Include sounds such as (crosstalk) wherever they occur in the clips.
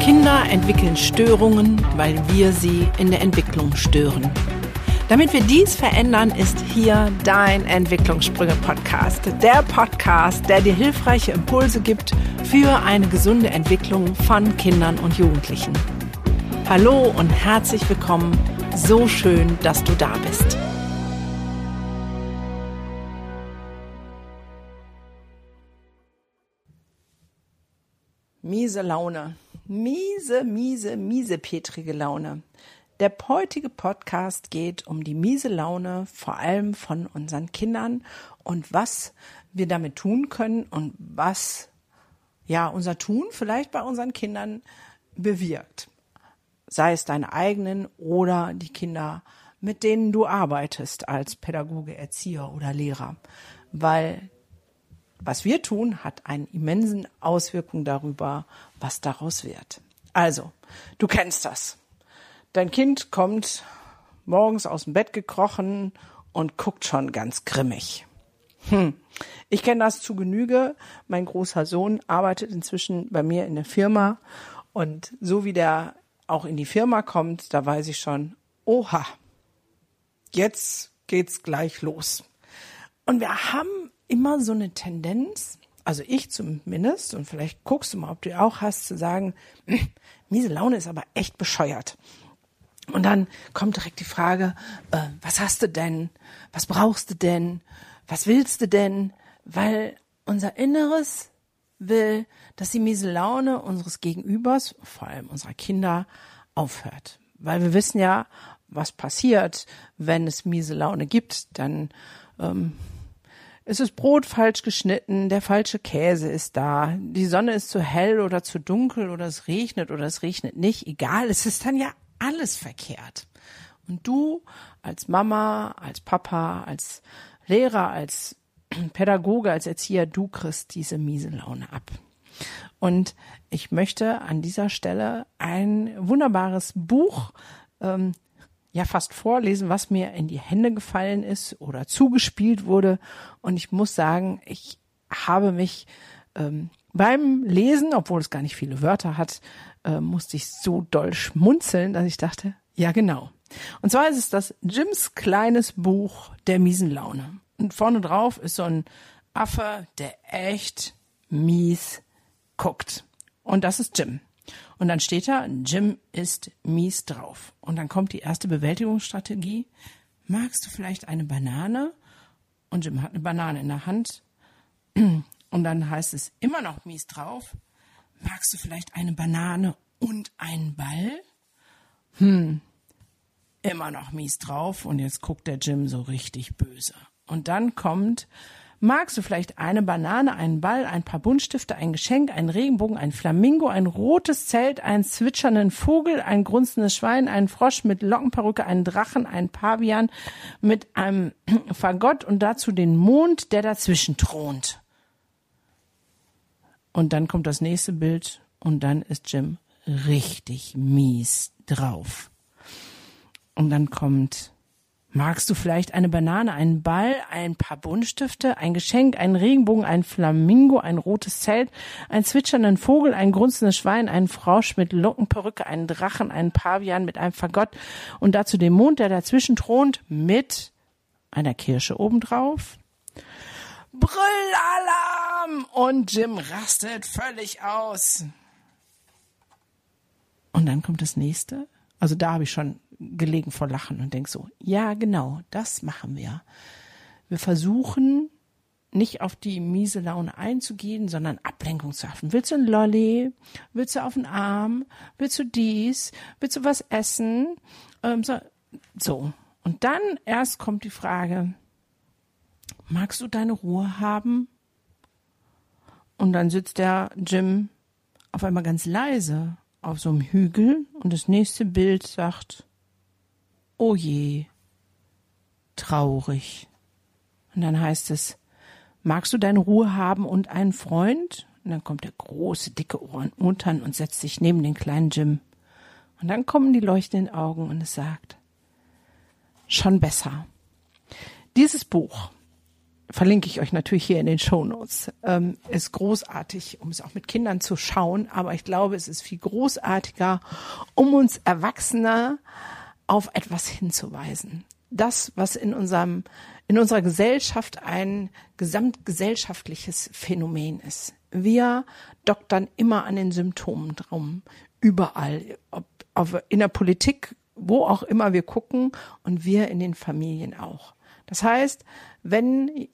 Kinder entwickeln Störungen, weil wir sie in der Entwicklung stören. Damit wir dies verändern, ist hier dein Entwicklungssprünge-Podcast. Der Podcast, der dir hilfreiche Impulse gibt für eine gesunde Entwicklung von Kindern und Jugendlichen. Hallo und herzlich willkommen. So schön, dass du da bist. Miese Laune. Miese, miese, miese petrige Laune. Der heutige Podcast geht um die miese Laune, vor allem von unseren Kindern und was wir damit tun können und was ja unser Tun vielleicht bei unseren Kindern bewirkt. Sei es deine eigenen oder die Kinder, mit denen du arbeitest als Pädagoge, Erzieher oder Lehrer. Weil was wir tun, hat einen immensen Auswirkung darüber, was daraus wird. Also, du kennst das. Dein Kind kommt morgens aus dem Bett gekrochen und guckt schon ganz grimmig. Hm. Ich kenne das zu Genüge. Mein großer Sohn arbeitet inzwischen bei mir in der Firma und so wie der auch in die Firma kommt, da weiß ich schon, oha, jetzt geht's gleich los. Und wir haben immer so eine Tendenz, also ich zumindest, und vielleicht guckst du mal, ob du auch hast, zu sagen, hm, miese Laune ist aber echt bescheuert. Und dann kommt direkt die Frage, äh, was hast du denn? Was brauchst du denn? Was willst du denn? Weil unser Inneres will, dass die miese Laune unseres Gegenübers, vor allem unserer Kinder, aufhört. Weil wir wissen ja, was passiert, wenn es miese Laune gibt. Dann ähm, es ist Brot falsch geschnitten, der falsche Käse ist da, die Sonne ist zu hell oder zu dunkel oder es regnet oder es regnet nicht, egal, es ist dann ja alles verkehrt. Und du als Mama, als Papa, als Lehrer, als (clears throat) Pädagoge, als Erzieher, du kriegst diese miese Laune ab. Und ich möchte an dieser Stelle ein wunderbares Buch ähm, ja fast vorlesen, was mir in die Hände gefallen ist oder zugespielt wurde. Und ich muss sagen, ich habe mich ähm, beim Lesen, obwohl es gar nicht viele Wörter hat, äh, musste ich so doll schmunzeln, dass ich dachte, ja genau. Und zwar ist es das Jims kleines Buch der miesen Laune. Und vorne drauf ist so ein Affe, der echt mies guckt. Und das ist Jim. Und dann steht da, Jim ist mies drauf. Und dann kommt die erste Bewältigungsstrategie. Magst du vielleicht eine Banane? Und Jim hat eine Banane in der Hand. (clears throat) Und dann heißt es immer noch mies drauf. Magst du vielleicht eine Banane und einen Ball? Hm, immer noch mies drauf. Und jetzt guckt der Jim so richtig böse. Und dann kommt Magst du vielleicht eine Banane, einen Ball, ein paar Buntstifte, ein Geschenk, einen Regenbogen, ein Flamingo, ein rotes Zelt, einen zwitschernden Vogel, ein grunzendes Schwein, einen Frosch mit Lockenperücke, einen Drachen, einen Pavian mit einem (clears throat) Fagott und dazu den Mond, der dazwischen thront. Und dann kommt das nächste Bild und dann ist Jim richtig mies drauf. Und dann kommt Magst du vielleicht eine Banane, einen Ball, ein paar Buntstifte, ein Geschenk, einen Regenbogen, ein Flamingo, ein rotes Zelt, einen zwitschernden Vogel, ein grunzendes Schwein, einen Frosch mit Lockenperücke, einen Drachen, einen Pavian mit einem Fagott und dazu den Mond, der dazwischen thront, mit einer Kirsche obendrauf? Brüllalarm! Und Jim rastet völlig aus. Und dann kommt das nächste. Also da habe ich schon gelegen vor Lachen und denk so, ja, genau, das machen wir. Wir versuchen nicht auf die miese Laune einzugehen, sondern Ablenkung zu schaffen. Willst du ein Lolli? Willst du auf den Arm? Willst du dies? Willst du was essen? Ähm, so. so. Und dann erst kommt die Frage, magst du deine Ruhe haben? Und dann sitzt der Jim auf einmal ganz leise auf so einem Hügel und das nächste Bild sagt, oh je, traurig. Und dann heißt es, magst du deine Ruhe haben und einen Freund? Und dann kommt der große, dicke Ohren Muntern und setzt sich neben den kleinen Jim. Und dann kommen die leuchtenden Augen und es sagt, schon besser. Dieses Buch verlinke ich euch natürlich hier in den Show Notes. Ähm, ist großartig, um es auch mit Kindern zu schauen, aber ich glaube, es ist viel großartiger, um uns Erwachsene auf etwas hinzuweisen. Das, was in unserem, in unserer Gesellschaft ein gesamtgesellschaftliches Phänomen ist. Wir doktern immer an den Symptomen drum. Überall. Ob, ob in der Politik, wo auch immer wir gucken und wir in den Familien auch. Das heißt, wenn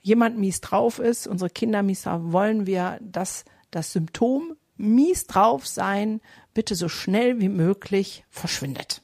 jemand mies drauf ist, unsere Kinder mies drauf, wollen wir, dass das Symptom mies drauf sein bitte so schnell wie möglich verschwindet.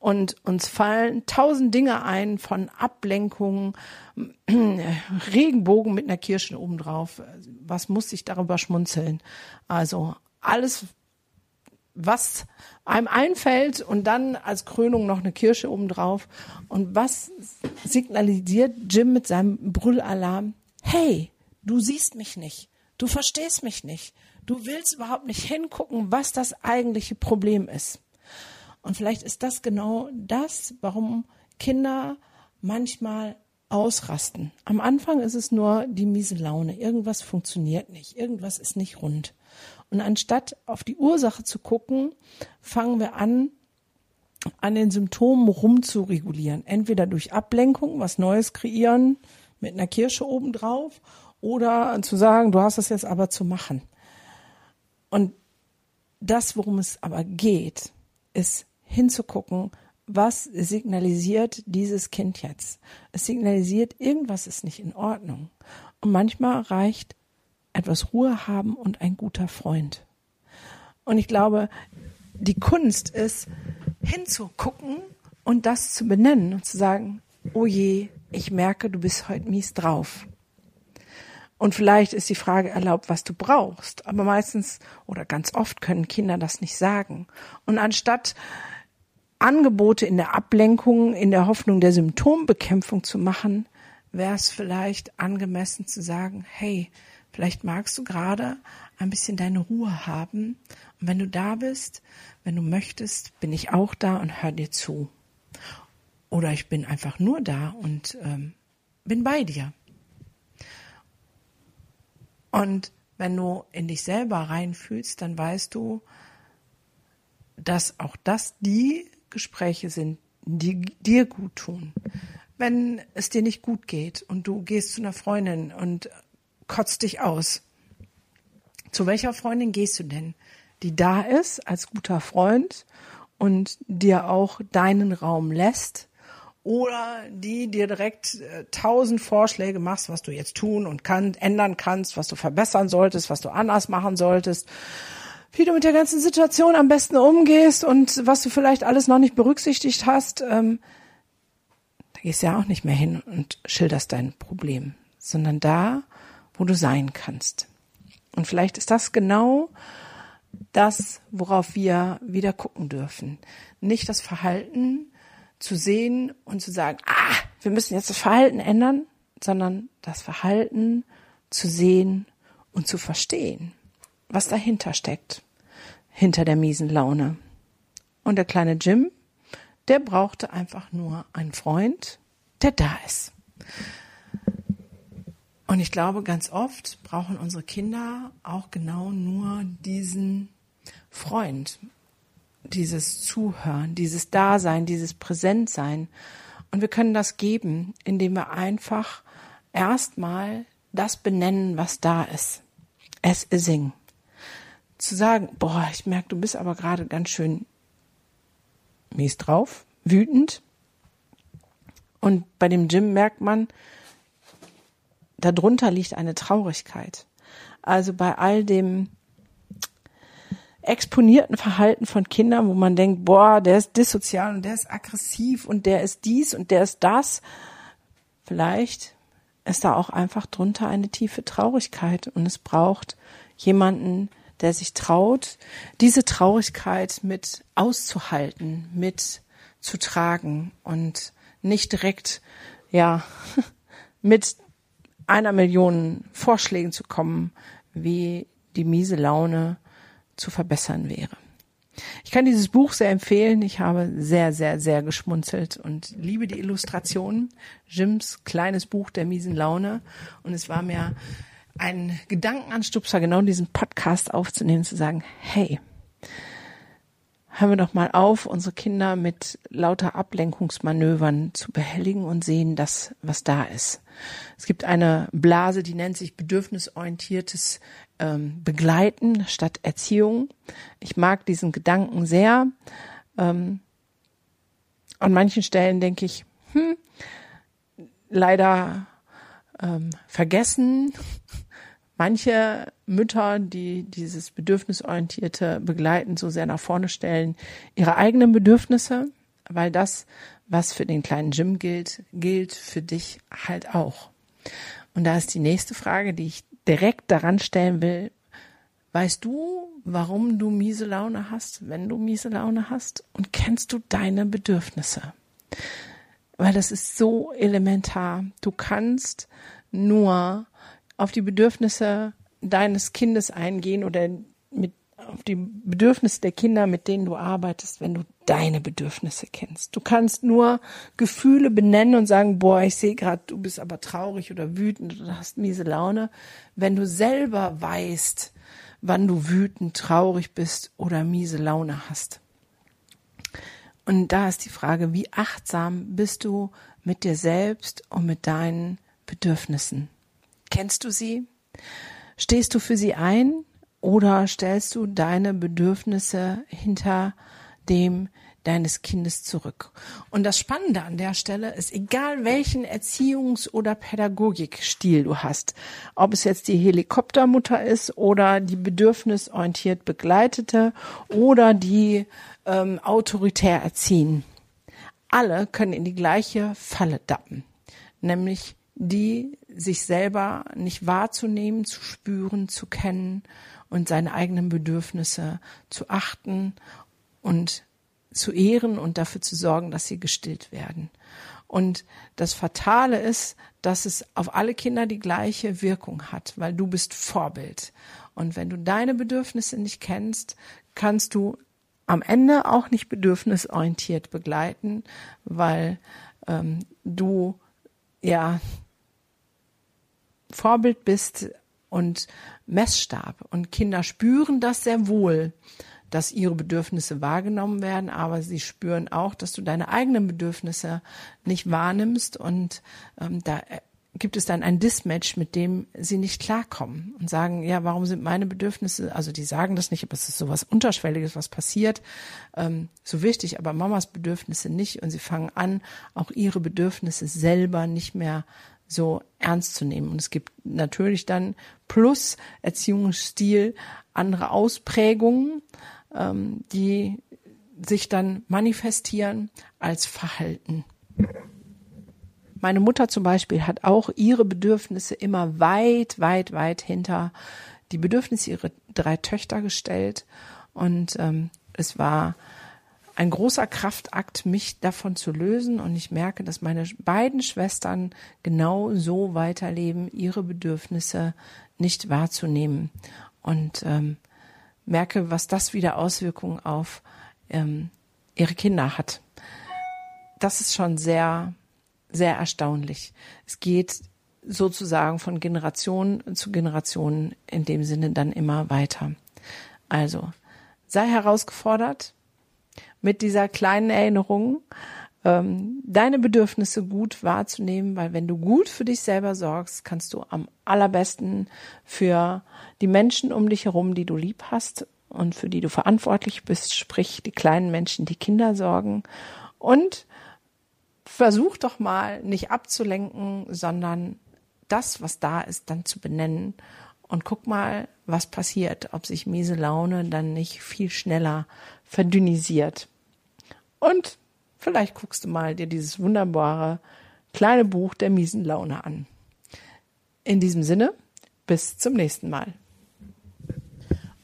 Und uns fallen tausend Dinge ein von Ablenkungen, (clears throat) Regenbogen mit einer Kirsche obendrauf. Was muss ich darüber schmunzeln? Also alles, was einem einfällt und dann als Krönung noch eine Kirsche obendrauf. Und was signalisiert Jim mit seinem Brüllalarm? Hey, du siehst mich nicht. Du verstehst mich nicht. Du willst überhaupt nicht hingucken, was das eigentliche Problem ist. Und vielleicht ist das genau das, warum Kinder manchmal ausrasten. Am Anfang ist es nur die miese Laune. Irgendwas funktioniert nicht. Irgendwas ist nicht rund. Und anstatt auf die Ursache zu gucken, fangen wir an, an den Symptomen rumzuregulieren. Entweder durch Ablenkung, was Neues kreieren, mit einer Kirsche obendrauf, oder zu sagen, du hast es jetzt aber zu machen. Und das, worum es aber geht, ist hinzugucken, was signalisiert dieses Kind jetzt? Es signalisiert, irgendwas ist nicht in Ordnung. Und manchmal reicht etwas Ruhe haben und ein guter Freund. Und ich glaube, die Kunst ist, hinzugucken und das zu benennen und zu sagen, oh je, ich merke, du bist heute mies drauf. Und vielleicht ist die Frage erlaubt, was du brauchst. Aber meistens oder ganz oft können Kinder das nicht sagen. Und anstatt Angebote in der Ablenkung, in der Hoffnung der Symptombekämpfung zu machen, wäre es vielleicht angemessen zu sagen, hey, Vielleicht magst du gerade ein bisschen deine Ruhe haben. Und wenn du da bist, wenn du möchtest, bin ich auch da und hör dir zu. Oder ich bin einfach nur da und ähm, bin bei dir. Und wenn du in dich selber reinfühlst, dann weißt du, dass auch das die Gespräche sind, die dir gut tun. Wenn es dir nicht gut geht und du gehst zu einer Freundin und kotzt dich aus. Zu welcher Freundin gehst du denn? Die da ist als guter Freund und dir auch deinen Raum lässt oder die dir direkt äh, tausend Vorschläge machst, was du jetzt tun und kann, ändern kannst, was du verbessern solltest, was du anders machen solltest, wie du mit der ganzen Situation am besten umgehst und was du vielleicht alles noch nicht berücksichtigt hast, ähm, da gehst du ja auch nicht mehr hin und schilderst dein Problem, sondern da wo du sein kannst. Und vielleicht ist das genau das, worauf wir wieder gucken dürfen. Nicht das Verhalten zu sehen und zu sagen, ah, wir müssen jetzt das Verhalten ändern, sondern das Verhalten zu sehen und zu verstehen, was dahinter steckt, hinter der miesen Laune. Und der kleine Jim, der brauchte einfach nur einen Freund, der da ist. Und ich glaube, ganz oft brauchen unsere Kinder auch genau nur diesen Freund, dieses Zuhören, dieses Dasein, dieses Präsentsein. Und wir können das geben, indem wir einfach erstmal das benennen, was da ist. Es sing. Zu sagen, boah, ich merke, du bist aber gerade ganz schön mies drauf, wütend. Und bei dem Jim merkt man, darunter liegt eine Traurigkeit. Also bei all dem exponierten Verhalten von Kindern, wo man denkt, boah, der ist dissozial und der ist aggressiv und der ist dies und der ist das. Vielleicht ist da auch einfach drunter eine tiefe Traurigkeit und es braucht jemanden, der sich traut, diese Traurigkeit mit auszuhalten, mit zu tragen und nicht direkt, ja, (laughs) mit einer Million Vorschlägen zu kommen, wie die miese Laune zu verbessern wäre. Ich kann dieses Buch sehr empfehlen. Ich habe sehr, sehr, sehr geschmunzelt und liebe die Illustrationen. Jims kleines Buch der miesen Laune. Und es war mir ein Gedankenanstupser, genau diesen Podcast aufzunehmen, zu sagen, hey, hören wir doch mal auf, unsere Kinder mit lauter Ablenkungsmanövern zu behelligen und sehen das, was da ist. Es gibt eine Blase, die nennt sich bedürfnisorientiertes ähm, Begleiten statt Erziehung. Ich mag diesen Gedanken sehr. Ähm, an manchen Stellen denke ich, hm, leider ähm, vergessen manche Mütter, die dieses bedürfnisorientierte Begleiten so sehr nach vorne stellen, ihre eigenen Bedürfnisse, weil das, was für den kleinen Jim gilt, gilt für dich halt auch. Und da ist die nächste Frage, die ich direkt daran stellen will. Weißt du, warum du miese Laune hast, wenn du miese Laune hast? Und kennst du deine Bedürfnisse? Weil das ist so elementar. Du kannst nur auf die Bedürfnisse deines Kindes eingehen oder mit auf die Bedürfnisse der Kinder, mit denen du arbeitest, wenn du deine Bedürfnisse kennst. Du kannst nur Gefühle benennen und sagen, boah, ich sehe gerade, du bist aber traurig oder wütend oder hast miese Laune, wenn du selber weißt, wann du wütend, traurig bist oder miese Laune hast. Und da ist die Frage, wie achtsam bist du mit dir selbst und mit deinen Bedürfnissen? Kennst du sie? Stehst du für sie ein oder stellst du deine Bedürfnisse hinter dem deines Kindes zurück? Und das Spannende an der Stelle ist, egal welchen Erziehungs- oder Pädagogikstil du hast, ob es jetzt die Helikoptermutter ist oder die bedürfnisorientiert begleitete oder die ähm, autoritär erziehen, alle können in die gleiche Falle dappen, nämlich die sich selber nicht wahrzunehmen, zu spüren, zu kennen und seine eigenen Bedürfnisse zu achten und zu ehren und dafür zu sorgen, dass sie gestillt werden. Und das Fatale ist, dass es auf alle Kinder die gleiche Wirkung hat, weil du bist Vorbild. Und wenn du deine Bedürfnisse nicht kennst, kannst du am Ende auch nicht bedürfnisorientiert begleiten, weil ähm, du ja Vorbild bist und Messstab. Und Kinder spüren das sehr wohl, dass ihre Bedürfnisse wahrgenommen werden, aber sie spüren auch, dass du deine eigenen Bedürfnisse nicht wahrnimmst und ähm, da äh, gibt es dann ein Dismatch, mit dem sie nicht klarkommen und sagen, ja, warum sind meine Bedürfnisse, also die sagen das nicht, aber es ist sowas Unterschwelliges, was passiert, ähm, so wichtig, aber Mamas Bedürfnisse nicht und sie fangen an, auch ihre Bedürfnisse selber nicht mehr so ernst zu nehmen. Und es gibt natürlich dann plus Erziehungsstil andere Ausprägungen, ähm, die sich dann manifestieren als Verhalten. Meine Mutter zum Beispiel hat auch ihre Bedürfnisse immer weit, weit, weit hinter die Bedürfnisse ihrer drei Töchter gestellt. Und ähm, es war ein großer Kraftakt, mich davon zu lösen. Und ich merke, dass meine beiden Schwestern genau so weiterleben, ihre Bedürfnisse nicht wahrzunehmen. Und ähm, merke, was das wieder Auswirkungen auf ähm, ihre Kinder hat. Das ist schon sehr, sehr erstaunlich. Es geht sozusagen von Generation zu Generation in dem Sinne dann immer weiter. Also sei herausgefordert, mit dieser kleinen Erinnerung, ähm, deine Bedürfnisse gut wahrzunehmen, weil wenn du gut für dich selber sorgst, kannst du am allerbesten für die Menschen um dich herum, die du lieb hast und für die du verantwortlich bist, sprich die kleinen Menschen, die Kinder sorgen. Und versuch doch mal nicht abzulenken, sondern das, was da ist, dann zu benennen und guck mal, was passiert, ob sich miese Laune dann nicht viel schneller verdünnisiert. Und vielleicht guckst du mal dir dieses wunderbare kleine Buch der miesen Laune an. In diesem Sinne, bis zum nächsten Mal.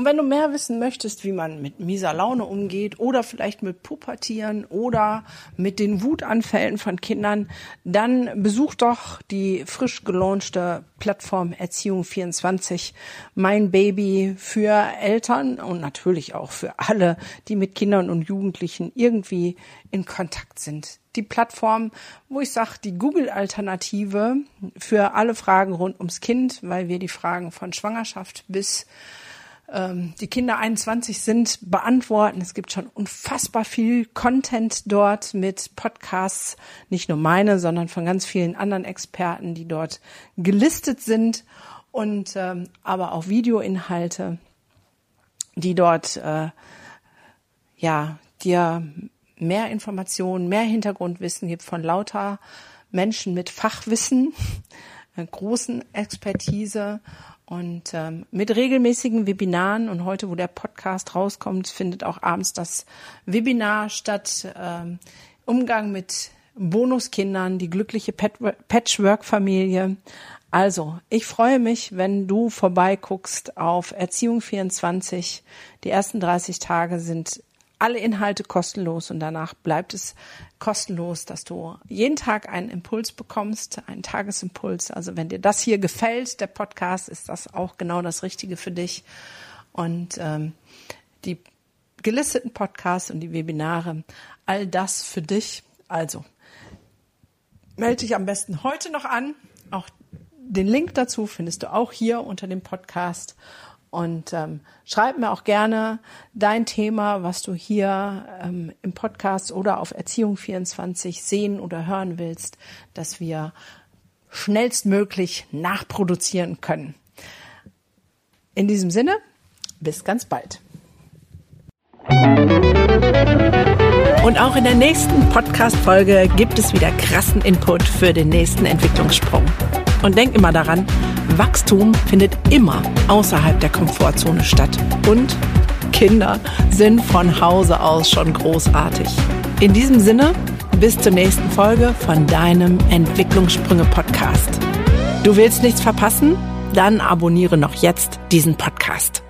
Und wenn du mehr wissen möchtest, wie man mit mieser Laune umgeht oder vielleicht mit Pubertieren oder mit den Wutanfällen von Kindern, dann besuch doch die frisch gelaunchte Plattform Erziehung 24, mein Baby für Eltern und natürlich auch für alle, die mit Kindern und Jugendlichen irgendwie in Kontakt sind. Die Plattform, wo ich sage, die Google-Alternative für alle Fragen rund ums Kind, weil wir die Fragen von Schwangerschaft bis ähm, die Kinder 21 sind, beantworten. Es gibt schon unfassbar viel Content dort mit Podcasts, nicht nur meine, sondern von ganz vielen anderen Experten, die dort gelistet sind. Und ähm, aber auch Videoinhalte, die dort äh, ja dir mehr Informationen, mehr Hintergrundwissen gibt von lauter Menschen mit Fachwissen, großen Expertise und ähm, mit regelmäßigen Webinaren und heute, wo der Podcast rauskommt, findet auch abends das Webinar statt. Ähm, Umgang mit Bonuskindern, die glückliche Patchwork-Familie. Also, ich freue mich, wenn du vorbeiguckst auf Erziehung 24. Die ersten 30 Tage sind alle Inhalte kostenlos und danach bleibt es kostenlos, dass du jeden Tag einen Impuls bekommst, einen Tagesimpuls. Also wenn dir das hier gefällt, der Podcast, ist das auch genau das Richtige für dich. Und ähm, die gelisteten Podcasts und die Webinare, all das für dich. Also melde dich am besten heute noch an. Auch den Link dazu findest du auch hier unter dem Podcast. Und ähm, schreib mir auch gerne dein Thema, was du hier ähm, im Podcast oder auf Erziehung 24 sehen oder hören willst, dass wir schnellstmöglich nachproduzieren können. In diesem Sinne, bis ganz bald. Und auch in der nächsten Podcast-Folge gibt es wieder krassen Input für den nächsten Entwicklungssprung. Und denk immer daran, Wachstum findet immer außerhalb der Komfortzone statt. Und Kinder sind von Hause aus schon großartig. In diesem Sinne, bis zur nächsten Folge von deinem Entwicklungssprünge Podcast. Du willst nichts verpassen? Dann abonniere noch jetzt diesen Podcast.